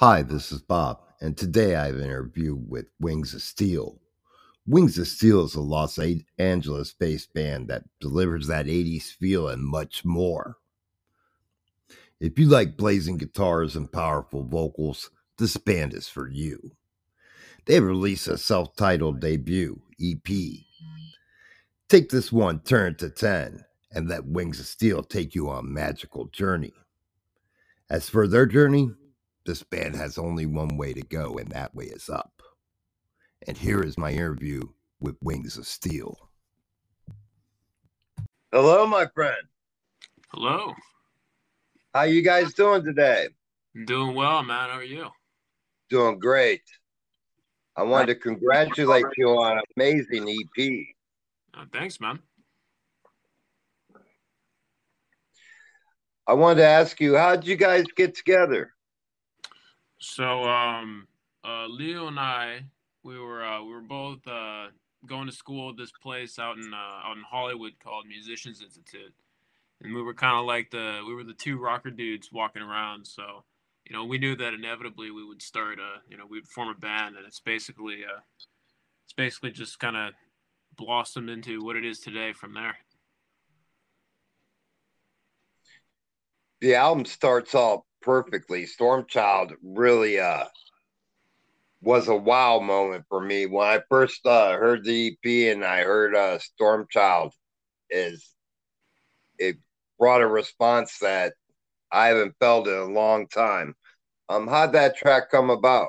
Hi, this is Bob, and today I have an interview with Wings of Steel. Wings of Steel is a Los Angeles based band that delivers that 80s feel and much more. If you like blazing guitars and powerful vocals, this band is for you. They released a self titled debut EP. Take this one turn to 10 and let Wings of Steel take you on a magical journey. As for their journey, this band has only one way to go, and that way is up. And here is my interview with Wings of Steel. Hello, my friend. Hello. How you guys doing today? Doing well, man. How are you? Doing great. I wanted to congratulate you on an amazing EP. Uh, thanks, man. I wanted to ask you, how did you guys get together? So um, uh, Leo and I, we were uh, we were both uh, going to school at this place out in uh, out in Hollywood called Musicians Institute, and we were kind of like the we were the two rocker dudes walking around. So you know we knew that inevitably we would start a you know we'd form a band, and it's basically uh, it's basically just kind of blossomed into what it is today from there. The album starts off perfectly. Stormchild really uh was a wow moment for me when I first uh, heard the EP and I heard uh, Stormchild. Is it brought a response that I haven't felt in a long time. Um, how'd that track come about?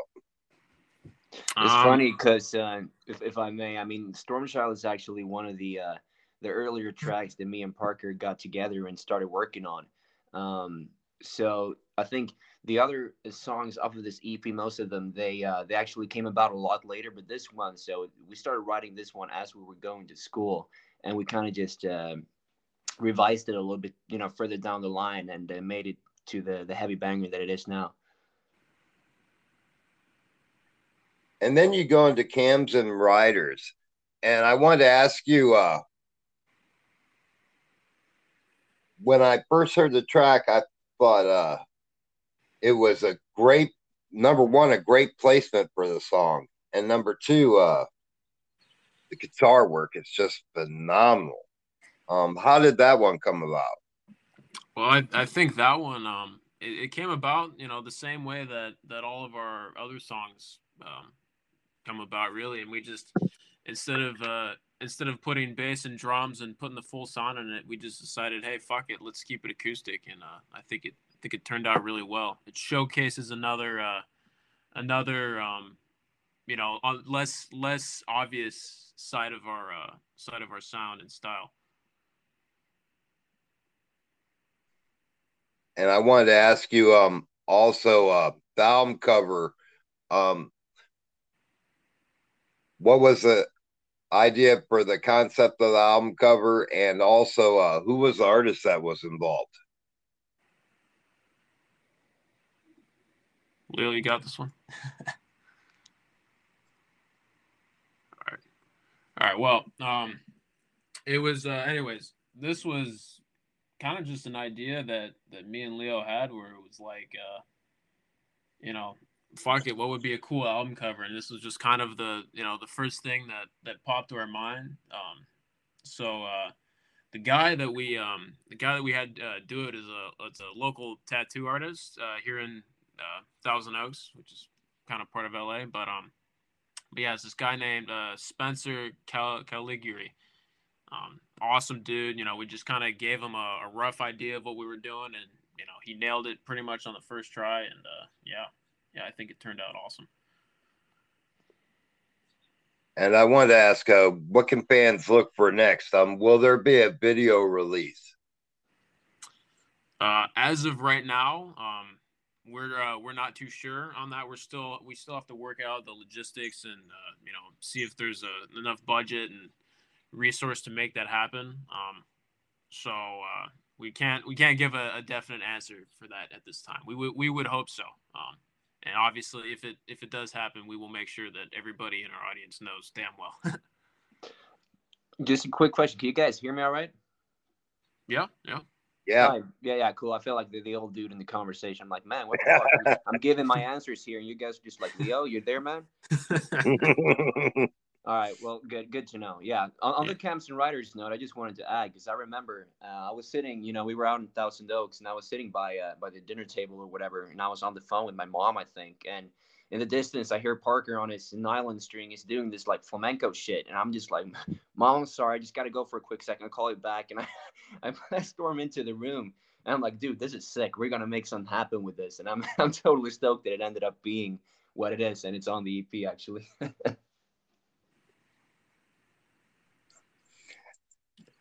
It's um, funny because uh, if, if I may, I mean, Stormchild is actually one of the uh, the earlier tracks that me and Parker got together and started working on. Um, so I think the other songs off of this EP, most of them, they uh, they actually came about a lot later. But this one, so we started writing this one as we were going to school, and we kind of just uh, revised it a little bit, you know, further down the line, and uh, made it to the the heavy banger that it is now. And then you go into cams and riders, and I wanted to ask you, uh, when I first heard the track, I thought uh, it was a great number one, a great placement for the song, and number two, uh, the guitar work is just phenomenal. Um, how did that one come about? Well, I, I think that one um, it, it, came about, you know, the same way that that all of our other songs um, come about, really, and we just instead of uh, instead of putting bass and drums and putting the full sound in it, we just decided, hey, fuck it, let's keep it acoustic, and uh, I think it I think it turned out really well. It showcases another uh, another um, you know less less obvious side of our uh, side of our sound and style. And I wanted to ask you um also uh the album cover um what was the idea for the concept of the album cover and also uh, who was the artist that was involved? Leo you got this one? All right. All right well um it was uh anyways this was kind of just an idea that that me and leo had where it was like uh you know fuck it, what would be a cool album cover? And this was just kind of the you know the first thing that that popped to our mind. Um, so uh, the guy that we um, the guy that we had uh, do it is a it's a local tattoo artist uh, here in uh, Thousand Oaks, which is kind of part of LA. But um, but yeah, it's this guy named uh, Spencer Cal- Caliguri. Um, awesome dude. You know, we just kind of gave him a, a, rough idea of what we were doing, and you know, he nailed it pretty much on the first try. And uh, yeah, yeah, I think it turned out awesome. And I wanted to ask, uh, what can fans look for next? Um, will there be a video release? Uh, as of right now, um, we're uh, we're not too sure on that. We're still we still have to work out the logistics and uh, you know see if there's a, enough budget and resource to make that happen. Um, so uh, we can't we can't give a, a, definite answer for that at this time. We would we would hope so. Um, and obviously if it if it does happen we will make sure that everybody in our audience knows damn well just a quick question can you guys hear me all right yeah yeah Yeah. Right. Yeah, yeah, cool. I feel like the, the old dude in the conversation. I'm like, man, what the fuck? I'm giving my answers here, and you guys are just like, Leo, you're there, man. All right. Well, good. Good to know. Yeah. On, on the camps and riders note, I just wanted to add because I remember uh, I was sitting. You know, we were out in Thousand Oaks, and I was sitting by uh, by the dinner table or whatever, and I was on the phone with my mom, I think, and in the distance, I hear Parker on his nylon string. He's doing this like flamenco shit, and I'm just like, "Mom, I'm sorry, I just got to go for a quick second. I'll call you back." And I, I storm into the room, and I'm like, "Dude, this is sick. We're gonna make something happen with this." And I'm, I'm totally stoked that it ended up being what it is, and it's on the EP actually.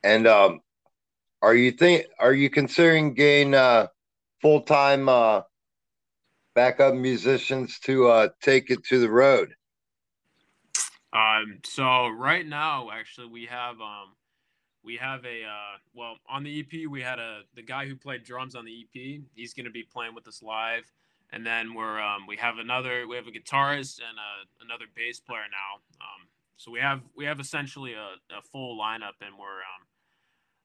And um, are you think are you considering getting uh, full time uh, backup musicians to uh, take it to the road? Um, so right now, actually, we have um, we have a uh, well on the EP we had a the guy who played drums on the EP. He's going to be playing with us live, and then we're um, we have another we have a guitarist and a, another bass player now. Um, so we have we have essentially a, a full lineup, and we're um,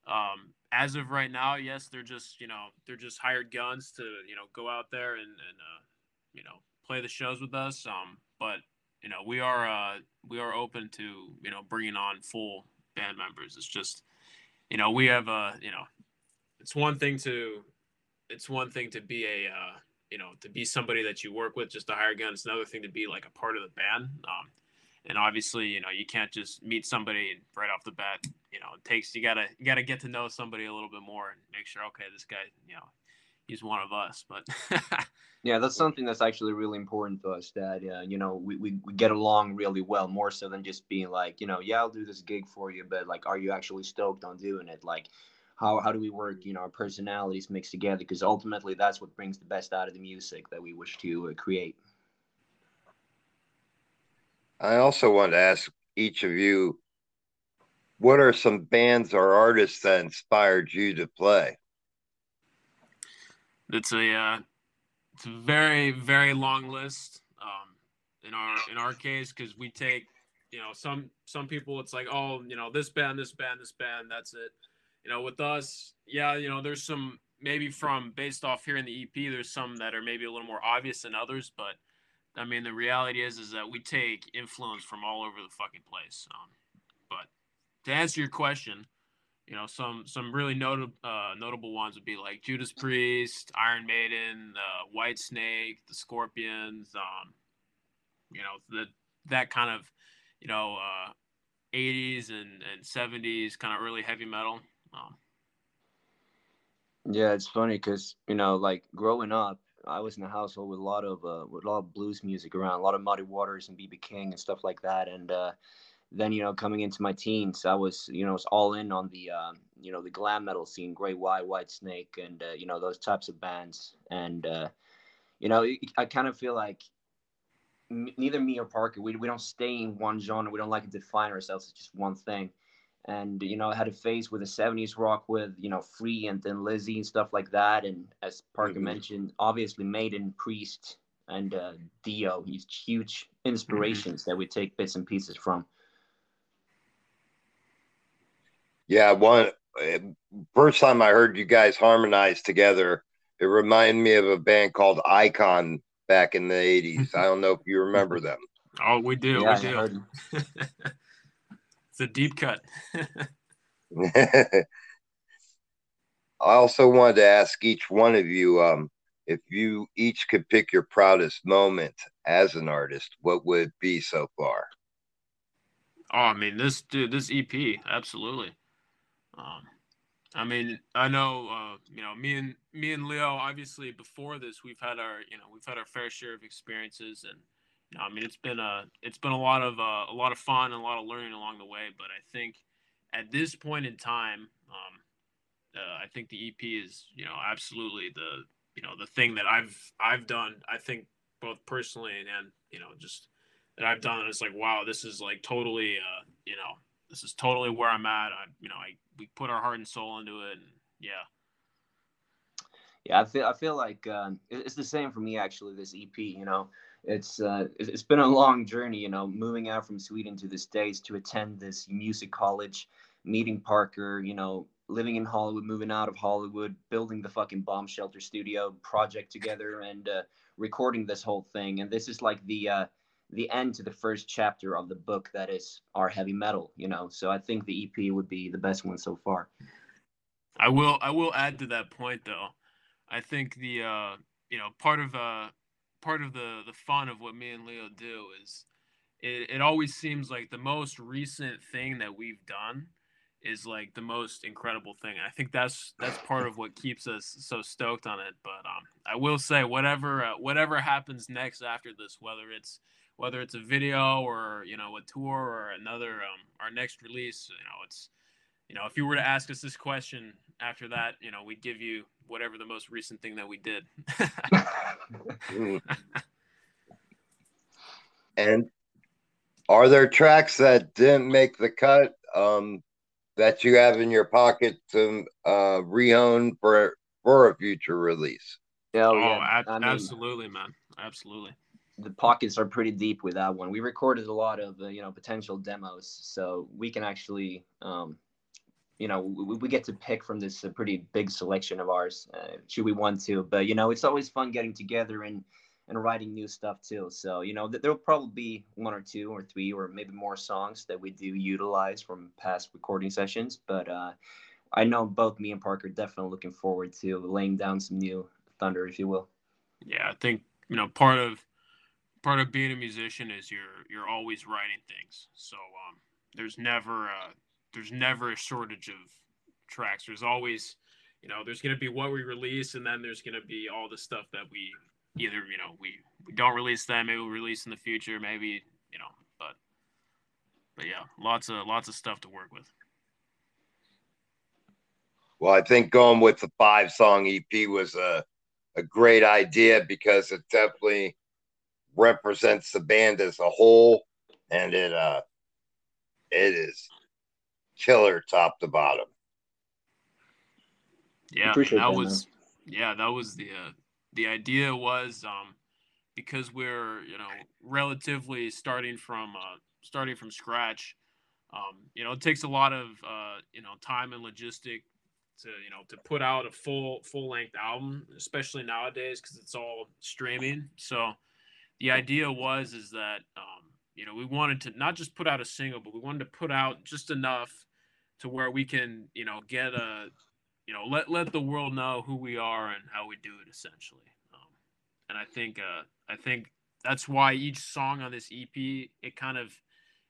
um, as of right now, yes, they're just you know they're just hired guns to you know go out there and and uh, you know play the shows with us. Um, but you know we are uh, we are open to you know bringing on full band members. It's just you know we have a uh, you know it's one thing to it's one thing to be a uh, you know to be somebody that you work with just to hire gun. It's another thing to be like a part of the band. Um, and obviously you know you can't just meet somebody right off the bat you know it takes you gotta you gotta get to know somebody a little bit more and make sure okay this guy you know he's one of us but yeah that's something that's actually really important to us that uh, you know we, we, we get along really well more so than just being like you know yeah i'll do this gig for you but like are you actually stoked on doing it? Like how, how do we work you know our personalities mixed together? Because ultimately that's what brings the best out of the music that we wish to uh, create. I also want to ask each of you what are some bands or artists that inspired you to play? It's a uh, it's a very very long list. Um, in our in our case, because we take you know some some people it's like oh you know this band this band this band that's it. You know with us yeah you know there's some maybe from based off here in the EP there's some that are maybe a little more obvious than others, but I mean, the reality is is that we take influence from all over the fucking place. Um, but to answer your question, you know, some some really notable uh, notable ones would be like Judas Priest, Iron Maiden, uh, Whitesnake, the Scorpions. Um, you know, the that kind of you know uh, 80s and and 70s kind of early heavy metal. Um, yeah, it's funny because you know, like growing up, I was in a household with a lot of uh, with a lot of blues music around, a lot of Muddy Waters and BB King and stuff like that. And uh, then you know, coming into my teens, I was you know was all in on the uh, you know the glam metal scene, Great White, Whitesnake and uh, you know those types of bands. And uh, you know, I kind of feel like neither me or Parker, we we don't stay in one genre. We don't like to define ourselves as just one thing and you know I had a phase with the 70s rock with you know Free and Thin Lizzy and stuff like that and as Parker mm-hmm. mentioned obviously Maiden Priest and uh, Dio these huge inspirations mm-hmm. that we take bits and pieces from yeah one eh, first time I heard you guys harmonize together it reminded me of a band called Icon back in the 80s I don't know if you remember them oh we do yeah, we do it's a deep cut. I also wanted to ask each one of you um, if you each could pick your proudest moment as an artist, what would it be so far? Oh, I mean, this dude, this EP, absolutely. Um, I mean, I know, uh, you know, me and me and Leo. Obviously, before this, we've had our, you know, we've had our fair share of experiences, and I mean, it's been a it's been a lot of uh, a lot of fun and a lot of learning along the way. But I think at this point in time, um, uh, I think the EP is you know absolutely the you know the thing that I've I've done. I think both personally and, and you know just that I've done. It's like wow, this is like totally uh, you know this is totally where I'm at. I you know I we put our heart and soul into it, and yeah. Yeah, I feel I feel like um, it's the same for me actually. This EP, you know, it's uh, it's been a long journey, you know, moving out from Sweden to the States to attend this music college, meeting Parker, you know, living in Hollywood, moving out of Hollywood, building the fucking bomb shelter studio project together, and uh, recording this whole thing. And this is like the uh, the end to the first chapter of the book that is our heavy metal. You know, so I think the EP would be the best one so far. I will I will add to that point though. I think the uh, you know part of uh part of the the fun of what me and Leo do is it, it always seems like the most recent thing that we've done is like the most incredible thing. I think that's that's part of what keeps us so stoked on it. But um, I will say whatever uh, whatever happens next after this, whether it's whether it's a video or you know a tour or another um, our next release, you know it's you know if you were to ask us this question after that, you know we'd give you whatever the most recent thing that we did. and are there tracks that didn't make the cut um, that you have in your pocket to uh, rehone for for a future release? Yeah, oh, yeah. Ab- I mean, absolutely, man, absolutely. The pockets are pretty deep with that one. We recorded a lot of uh, you know potential demos, so we can actually, um, you know, we, we, get to pick from this uh, pretty big selection of ours, uh, should we want to. But you know, it's always fun getting together and and writing new stuff too. So, you know, th- there'll probably be one or two or three or maybe more songs that we do utilize from past recording sessions. But uh, I know both me and Parker definitely looking forward to laying down some new thunder, if you will. Yeah, I think, you know, part of part of being a musician is you're you're always writing things. So um, there's never uh, there's never a shortage of tracks. There's always you know, there's going to be what we release, and then there's going to be all the stuff that we either you know we we don't release them, maybe we'll release in the future, maybe you know, but but yeah, lots of lots of stuff to work with. Well, I think going with the five song EP was a a great idea because it definitely represents the band as a whole, and it uh it is killer top to bottom. Yeah, that was yeah, that was the uh, the idea was um, because we're you know relatively starting from uh, starting from scratch. Um, you know, it takes a lot of uh, you know time and logistic to you know to put out a full full length album, especially nowadays because it's all streaming. So the idea was is that um, you know we wanted to not just put out a single, but we wanted to put out just enough to where we can you know get a you know let let the world know who we are and how we do it essentially. Um, and i think uh i think that's why each song on this ep it kind of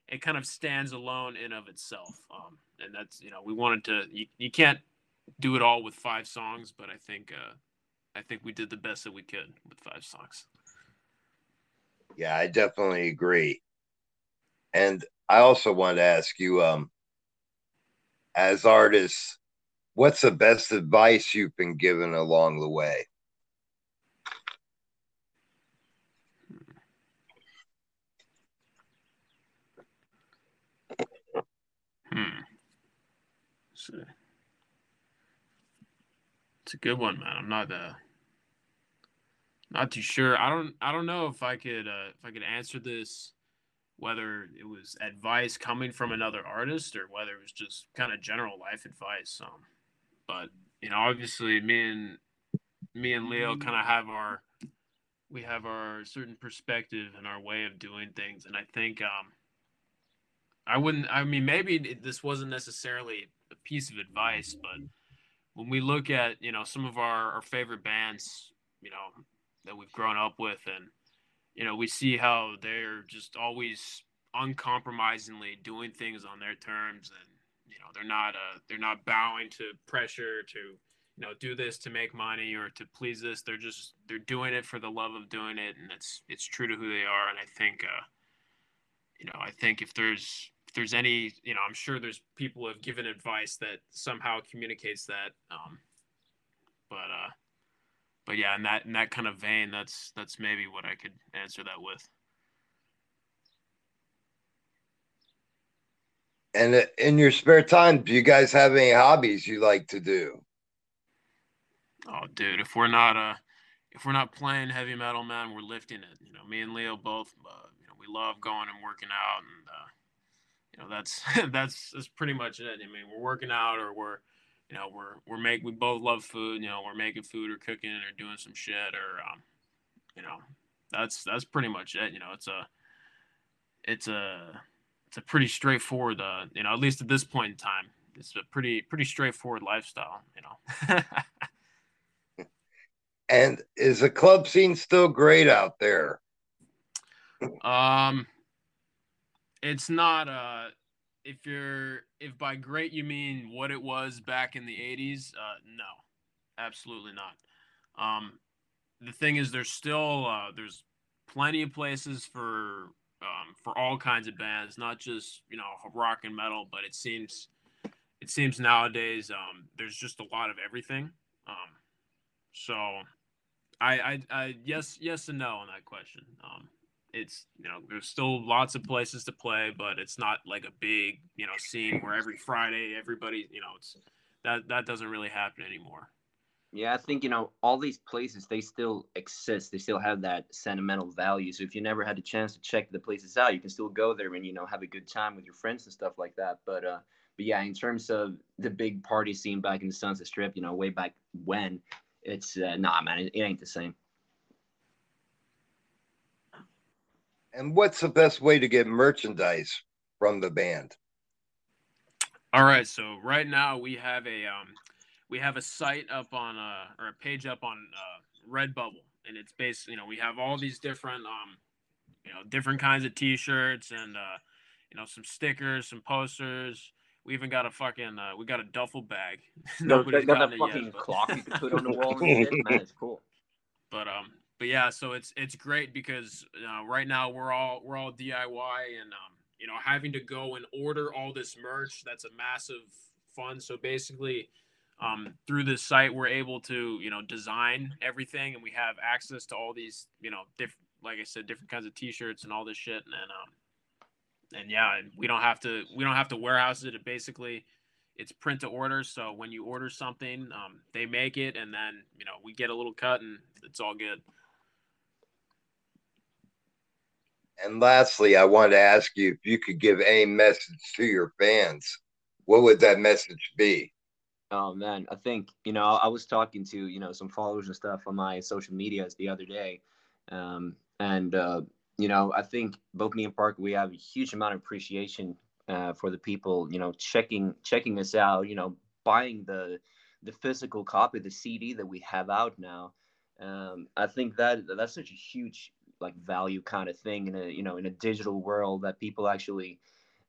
it kind of stands alone in of itself. Um and that's you know we wanted to you, you can't do it all with five songs but i think uh i think we did the best that we could with five songs yeah i definitely agree and i also want to ask you um as artists what's the best advice you've been given along the way? Hmm. It's a good one, man. I'm not uh not too sure. I don't I don't know if I could uh if I could answer this whether it was advice coming from another artist or whether it was just kind of general life advice. Um but you know, obviously, me and me and Leo kind of have our we have our certain perspective and our way of doing things, and I think um, I wouldn't. I mean, maybe this wasn't necessarily a piece of advice, but when we look at you know some of our, our favorite bands, you know that we've grown up with, and you know we see how they're just always uncompromisingly doing things on their terms. And you know they're not uh they're not bowing to pressure to you know do this to make money or to please this. They're just they're doing it for the love of doing it. And it's it's true to who they are. And i think uh you know i think if there's if there's any you know i'm sure there's people have given advice that somehow communicates that um but uh but yeah in that in that kind of vein that's that's maybe what i could answer that with And uh, in your spare time, do you guys have any hobbies you like to do? Oh, dude, if we're not uh, if we're not playing heavy metal, man, we're lifting it. You know, me and Leo both, uh, you know, we love going and working out, and uh, you know, that's that's that's pretty much it. I mean, we're working out or we're you know we're we're make we both love food. You know we're making food or cooking or doing some shit or um, you know that's that's pretty much it. You know it's a it's a it's a pretty straightforward uh, you know at least at this point in time it's a pretty pretty straightforward lifestyle. You know. and is the club scene still great out there? Um, it's not. Uh, if you're if by great you mean what it was back in the 80s uh no absolutely not. Um the thing is there's still uh there's plenty of places for um for all kinds of bands not just you know rock and metal but it seems it seems nowadays um there's just a lot of everything. Um so i i, I yes yes and no on that question. Um it's you know there's still lots of places to play but it's not like a big you know scene where every friday everybody you know it's that that doesn't really happen anymore. Yeah i think you know all these places they still exist. They still have that sentimental value. So if you never had a chance to check the places out you can still go there and you know have a good time with your friends and stuff like that. But uh but yeah in terms of the big party scene back in the sunset strip you know way back when it's uh, nah man it, it ain't the same And what's the best way to get merchandise from the band? All right, so right now we have a um, we have a site up on uh, or a page up on uh, Redbubble, and it's based. You know, we have all these different um, you know, different kinds of T-shirts and uh, you know, some stickers, some posters. We even got a fucking uh, we got a duffel bag. Nobody's got, got a fucking yet, but... clock you can put on the wall and shit. Man, it's cool. But um, but yeah, so it's it's great because uh, right now we're all we're all DIY and um, you know having to go and order all this merch that's a massive fun. So basically, um, through this site we're able to you know design everything and we have access to all these you know different like I said different kinds of T-shirts and all this shit and then um and yeah we don't have to we don't have to warehouse it. It basically it's print to order. So when you order something, um, they make it and then you know we get a little cut and it's all good. And lastly, I wanted to ask you if you could give any message to your fans. What would that message be? Oh man, I think you know I was talking to you know some followers and stuff on my social medias the other day, um, and uh, you know I think both me and Park we have a huge amount of appreciation uh, for the people you know checking checking us out, you know buying the the physical copy, the CD that we have out now. Um, I think that that's such a huge like value kind of thing in a you know in a digital world that people actually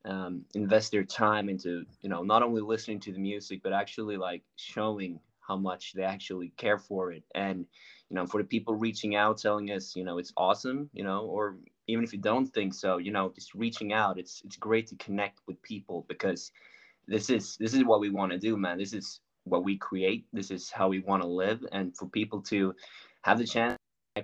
um, invest their time into you know not only listening to the music but actually like showing how much they actually care for it. And you know for the people reaching out telling us you know it's awesome you know or even if you don't think so you know just reaching out it's it's great to connect with people because this is this is what we want to do man. This is what we create. This is how we want to live. And for people to have the chance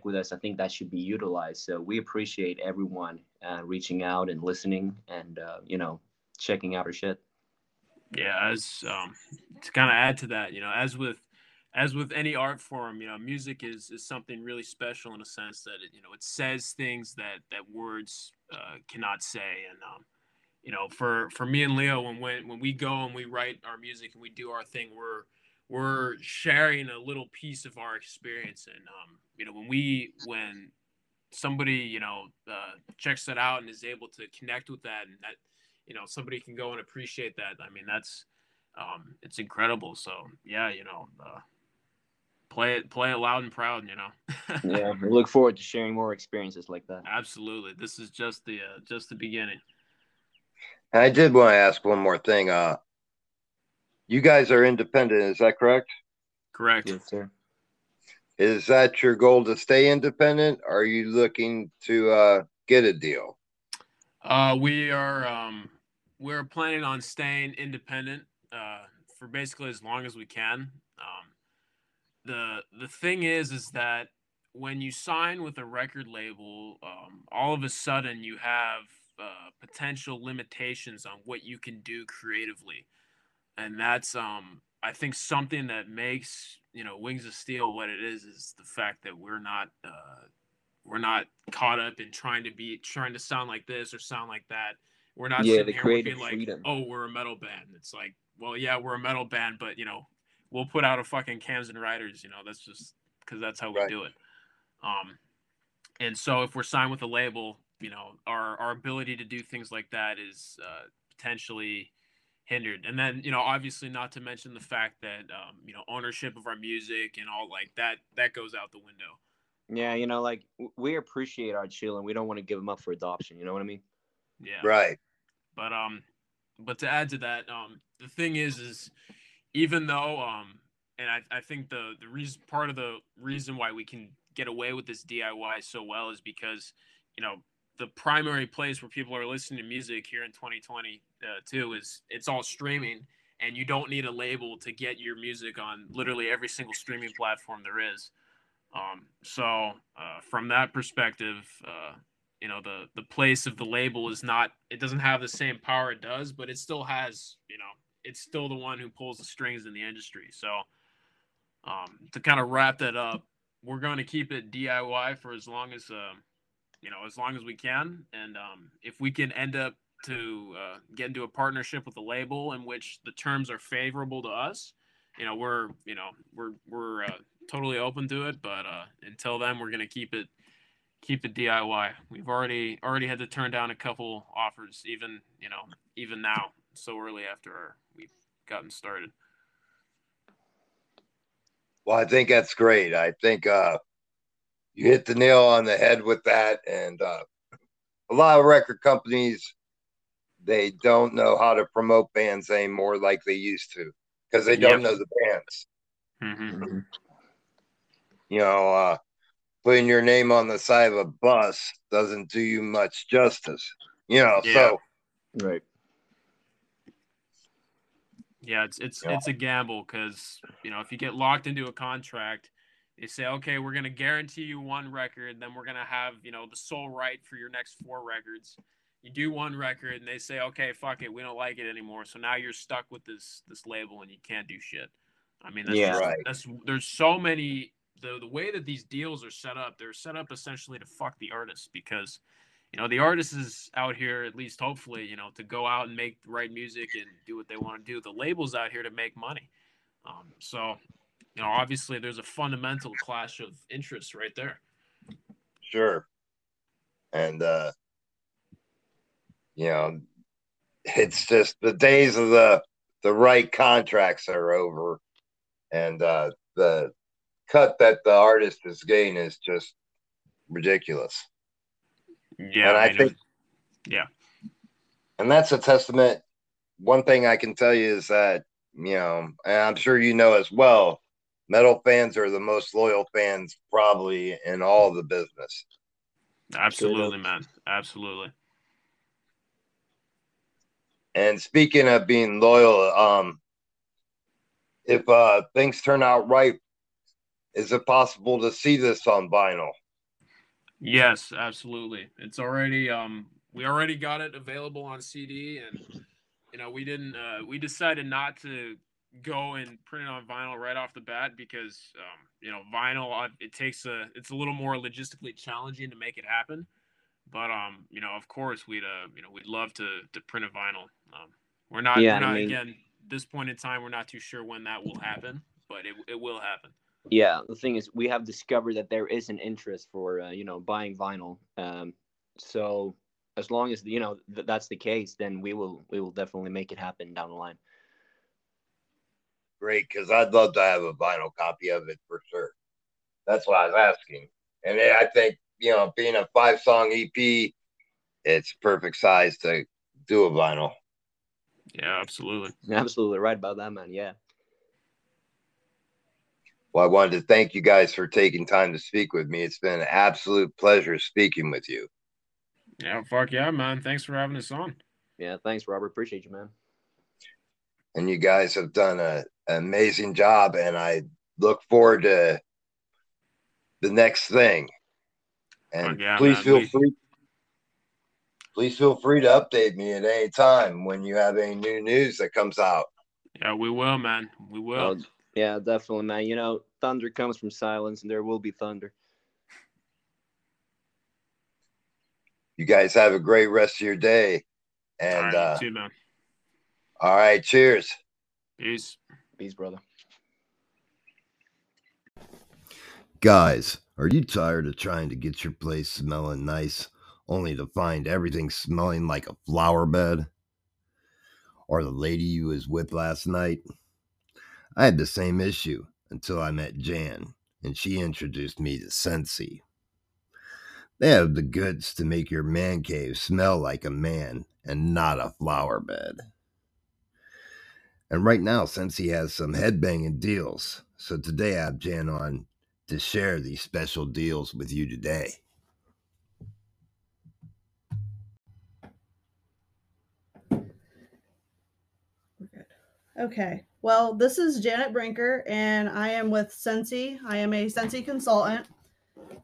with us, I think that should be utilized. So we appreciate everyone uh, reaching out and listening and, uh, you know, checking out our shit. Yeah, as um, to kind of add to that, you know, as with as with any art form, you know, music is is something really special in a sense that it, you know it says things that that words uh, cannot say, and um, you know, for for me and Leo, when when when we go and we write our music and we do our thing, we're we're sharing a little piece of our experience and um, you know when we when somebody you know uh, checks it out and is able to connect with that and that you know somebody can go and appreciate that i mean that's um, it's incredible so yeah you know uh, play it play it loud and proud you know yeah we look forward to sharing more experiences like that absolutely this is just the uh, just the beginning i did want to ask one more thing uh you guys are independent, is that correct? Correct. Yes, sir. Is that your goal to stay independent? Are you looking to uh, get a deal? Uh, we are um, we're planning on staying independent uh, for basically as long as we can. Um, the the thing is, is that when you sign with a record label, um, all of a sudden you have uh, potential limitations on what you can do creatively and that's um I think something that makes you know Wings of Steel what it is is the fact that we're not uh, we're not caught up in trying to be trying to sound like this or sound like that. We're not yeah, the creative like, freedom. oh, we're a metal band. It's like, well, yeah, we're a metal band, but you know, we'll put out a fucking cams and riders. You know, that's just because that's how we right. do it. Um, and so if we're signed with a label, you know, our our ability to do things like that is uh, potentially hindered. And then, you know, obviously not to mention the fact that um, you know, ownership of our music and all like that that goes out the window. Yeah, you know, like we appreciate our children. we don't want to give them up for adoption, you know what I mean? Yeah. Right. But um but to add to that, um the thing is is even though um and I, I think the the reason part of the reason why we can get away with this DIY so well is because you know the primary place where people are listening to music here in 2020 uh, too is it's all streaming and you don't need a label to get your music on literally every single streaming platform there is. Um, so uh, from that perspective uh, you know the the place of the label is not it doesn't have the same power it does but it still has you know it's still the one who pulls the strings in the industry. So um, to kind of wrap that up we're going to keep it diy for as long as uh, you know, as long as we can. And um, if we can end up to uh, get into a partnership with a label in which the terms are favorable to us, you know, we're you know we're we're uh, totally open to it. But uh, until then, we're gonna keep it keep it DIY. We've already already had to turn down a couple offers, even you know even now so early after our, we've gotten started. Well, I think that's great. I think uh, you hit the nail on the head with that. And uh, a lot of record companies, they don't know how to promote bands anymore like they used to because they don't yep. know the bands. Mm-hmm. You know, uh, putting your name on the side of a bus doesn't do you much justice. You know, yeah. so right. Yeah, it's it's yeah. it's a gamble because you know if you get locked into a contract, they say, okay, we're going to guarantee you one record, then we're going to have, you know, the sole right for your next four records. You do one record and they say, okay, fuck it, we don't like it anymore. So now you're stuck with this this label and you can't do shit. I mean, that's, yeah, right. that's there's so many the the way that these deals are set up, they're set up essentially to fuck the artist because you know the artist is out here at least hopefully you know to go out and make the right music and do what they want to do. The label's out here to make money. Um, so you know, obviously there's a fundamental clash of interests right there. Sure. And uh you know, it's just the days of the the right contracts are over and uh the cut that the artist is getting is just ridiculous. Yeah. And I, I think yeah. And that's a testament. One thing I can tell you is that, you know, and I'm sure you know as well, metal fans are the most loyal fans probably in all the business. Absolutely, man. Absolutely. And speaking of being loyal, um, if uh, things turn out right, is it possible to see this on vinyl? Yes, absolutely. It's already um, we already got it available on CD, and you know we didn't uh, we decided not to go and print it on vinyl right off the bat because um, you know vinyl uh, it takes a it's a little more logistically challenging to make it happen. But um you know of course we'd uh you know we'd love to to print a vinyl. Um we're not, yeah, we're not I mean, again this point in time we're not too sure when that will happen but it, it will happen. Yeah the thing is we have discovered that there is an interest for uh, you know buying vinyl. Um so as long as you know th- that's the case then we will we will definitely make it happen down the line great because I'd love to have a vinyl copy of it for sure. That's what I was asking. And I think, you know, being a five song EP, it's perfect size to do a vinyl. Yeah, absolutely. absolutely right about that, man. Yeah. Well, I wanted to thank you guys for taking time to speak with me. It's been an absolute pleasure speaking with you. Yeah, fuck yeah, man. Thanks for having us on. Yeah, thanks, Robert. Appreciate you, man. And you guys have done a amazing job, and I look forward to the next thing. And yeah, please man. feel we... free. Please feel free to update me at any time when you have any new news that comes out. Yeah, we will, man. We will. yeah, definitely, man. You know, thunder comes from silence, and there will be thunder. You guys have a great rest of your day. And all right, uh, too, man. All right, cheers. Peace. Peace, brother. Guys, are you tired of trying to get your place smelling nice only to find everything smelling like a flower bed? Or the lady you was with last night? I had the same issue until I met Jan and she introduced me to Scentsy. They have the goods to make your man cave smell like a man and not a flower bed. And right now, Scentsy has some headbanging deals. So today I have Jan on to share these special deals with you today. Okay. Well, this is Janet Brinker, and I am with Scentsy. I am a Scentsy consultant.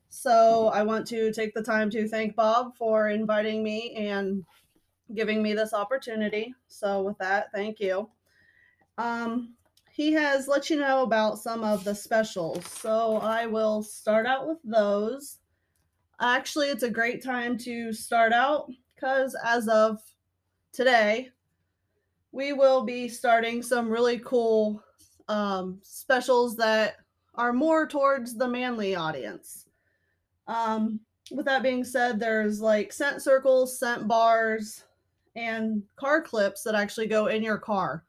So I want to take the time to thank Bob for inviting me and giving me this opportunity. So with that, thank you. Um, he has let you know about some of the specials. So I will start out with those. Actually, it's a great time to start out because as of today, we will be starting some really cool um, specials that are more towards the manly audience. Um, with that being said, there's like scent circles, scent bars, and car clips that actually go in your car.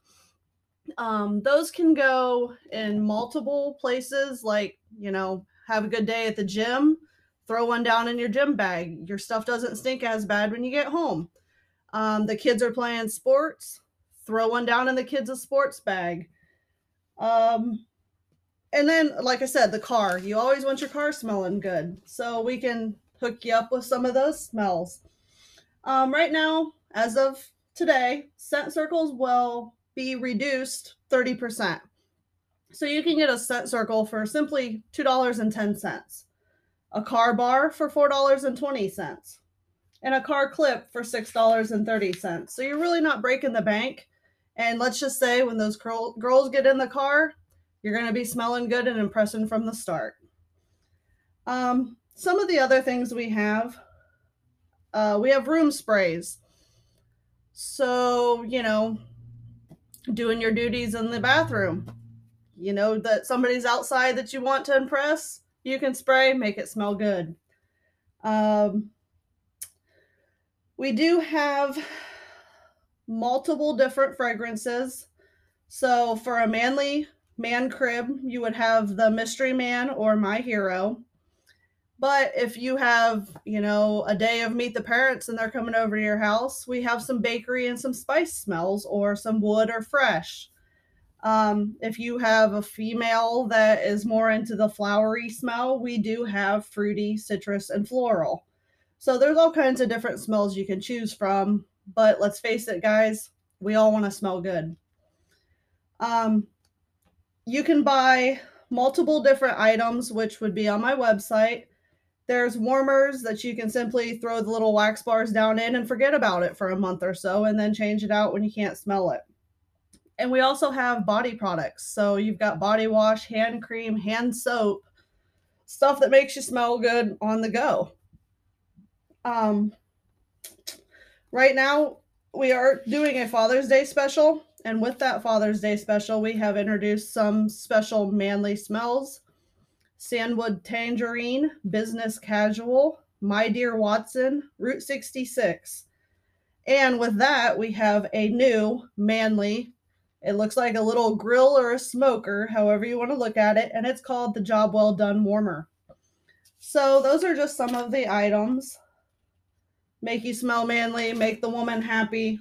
Um, those can go in multiple places, like, you know, have a good day at the gym, throw one down in your gym bag. Your stuff doesn't stink as bad when you get home. Um, the kids are playing sports, throw one down in the kids' sports bag. Um, and then, like I said, the car. You always want your car smelling good. So we can hook you up with some of those smells. Um, right now, as of today, scent circles will be reduced 30%. So you can get a scent circle for simply $2.10, a car bar for $4.20, and a car clip for $6.30. So you're really not breaking the bank and let's just say when those girl, girls get in the car, you're going to be smelling good and impressing from the start. Um, some of the other things we have, uh, we have room sprays. So, you know, doing your duties in the bathroom. You know that somebody's outside that you want to impress, you can spray, make it smell good. Um, we do have multiple different fragrances. So for a manly man crib, you would have the Mystery Man or My Hero. But if you have, you know, a day of meet the parents and they're coming over to your house, we have some bakery and some spice smells or some wood or fresh. Um, if you have a female that is more into the flowery smell, we do have fruity, citrus, and floral. So there's all kinds of different smells you can choose from. But let's face it, guys, we all want to smell good. Um, you can buy multiple different items, which would be on my website. There's warmers that you can simply throw the little wax bars down in and forget about it for a month or so and then change it out when you can't smell it. And we also have body products. So you've got body wash, hand cream, hand soap, stuff that makes you smell good on the go. Um, right now we are doing a Father's Day special. And with that Father's Day special, we have introduced some special manly smells Sandwood Tangerine, Business Casual, My Dear Watson, Route 66. And with that, we have a new manly, it looks like a little grill or a smoker, however you want to look at it, and it's called the Job Well Done Warmer. So, those are just some of the items make you smell manly, make the woman happy.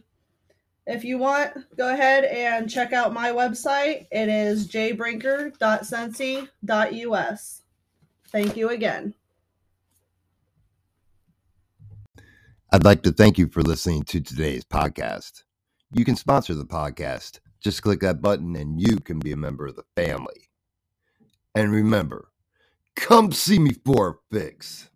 If you want, go ahead and check out my website. It is jbrinker.scentsy.us. Thank you again. I'd like to thank you for listening to today's podcast. You can sponsor the podcast. Just click that button and you can be a member of the family. And remember, come see me for a fix.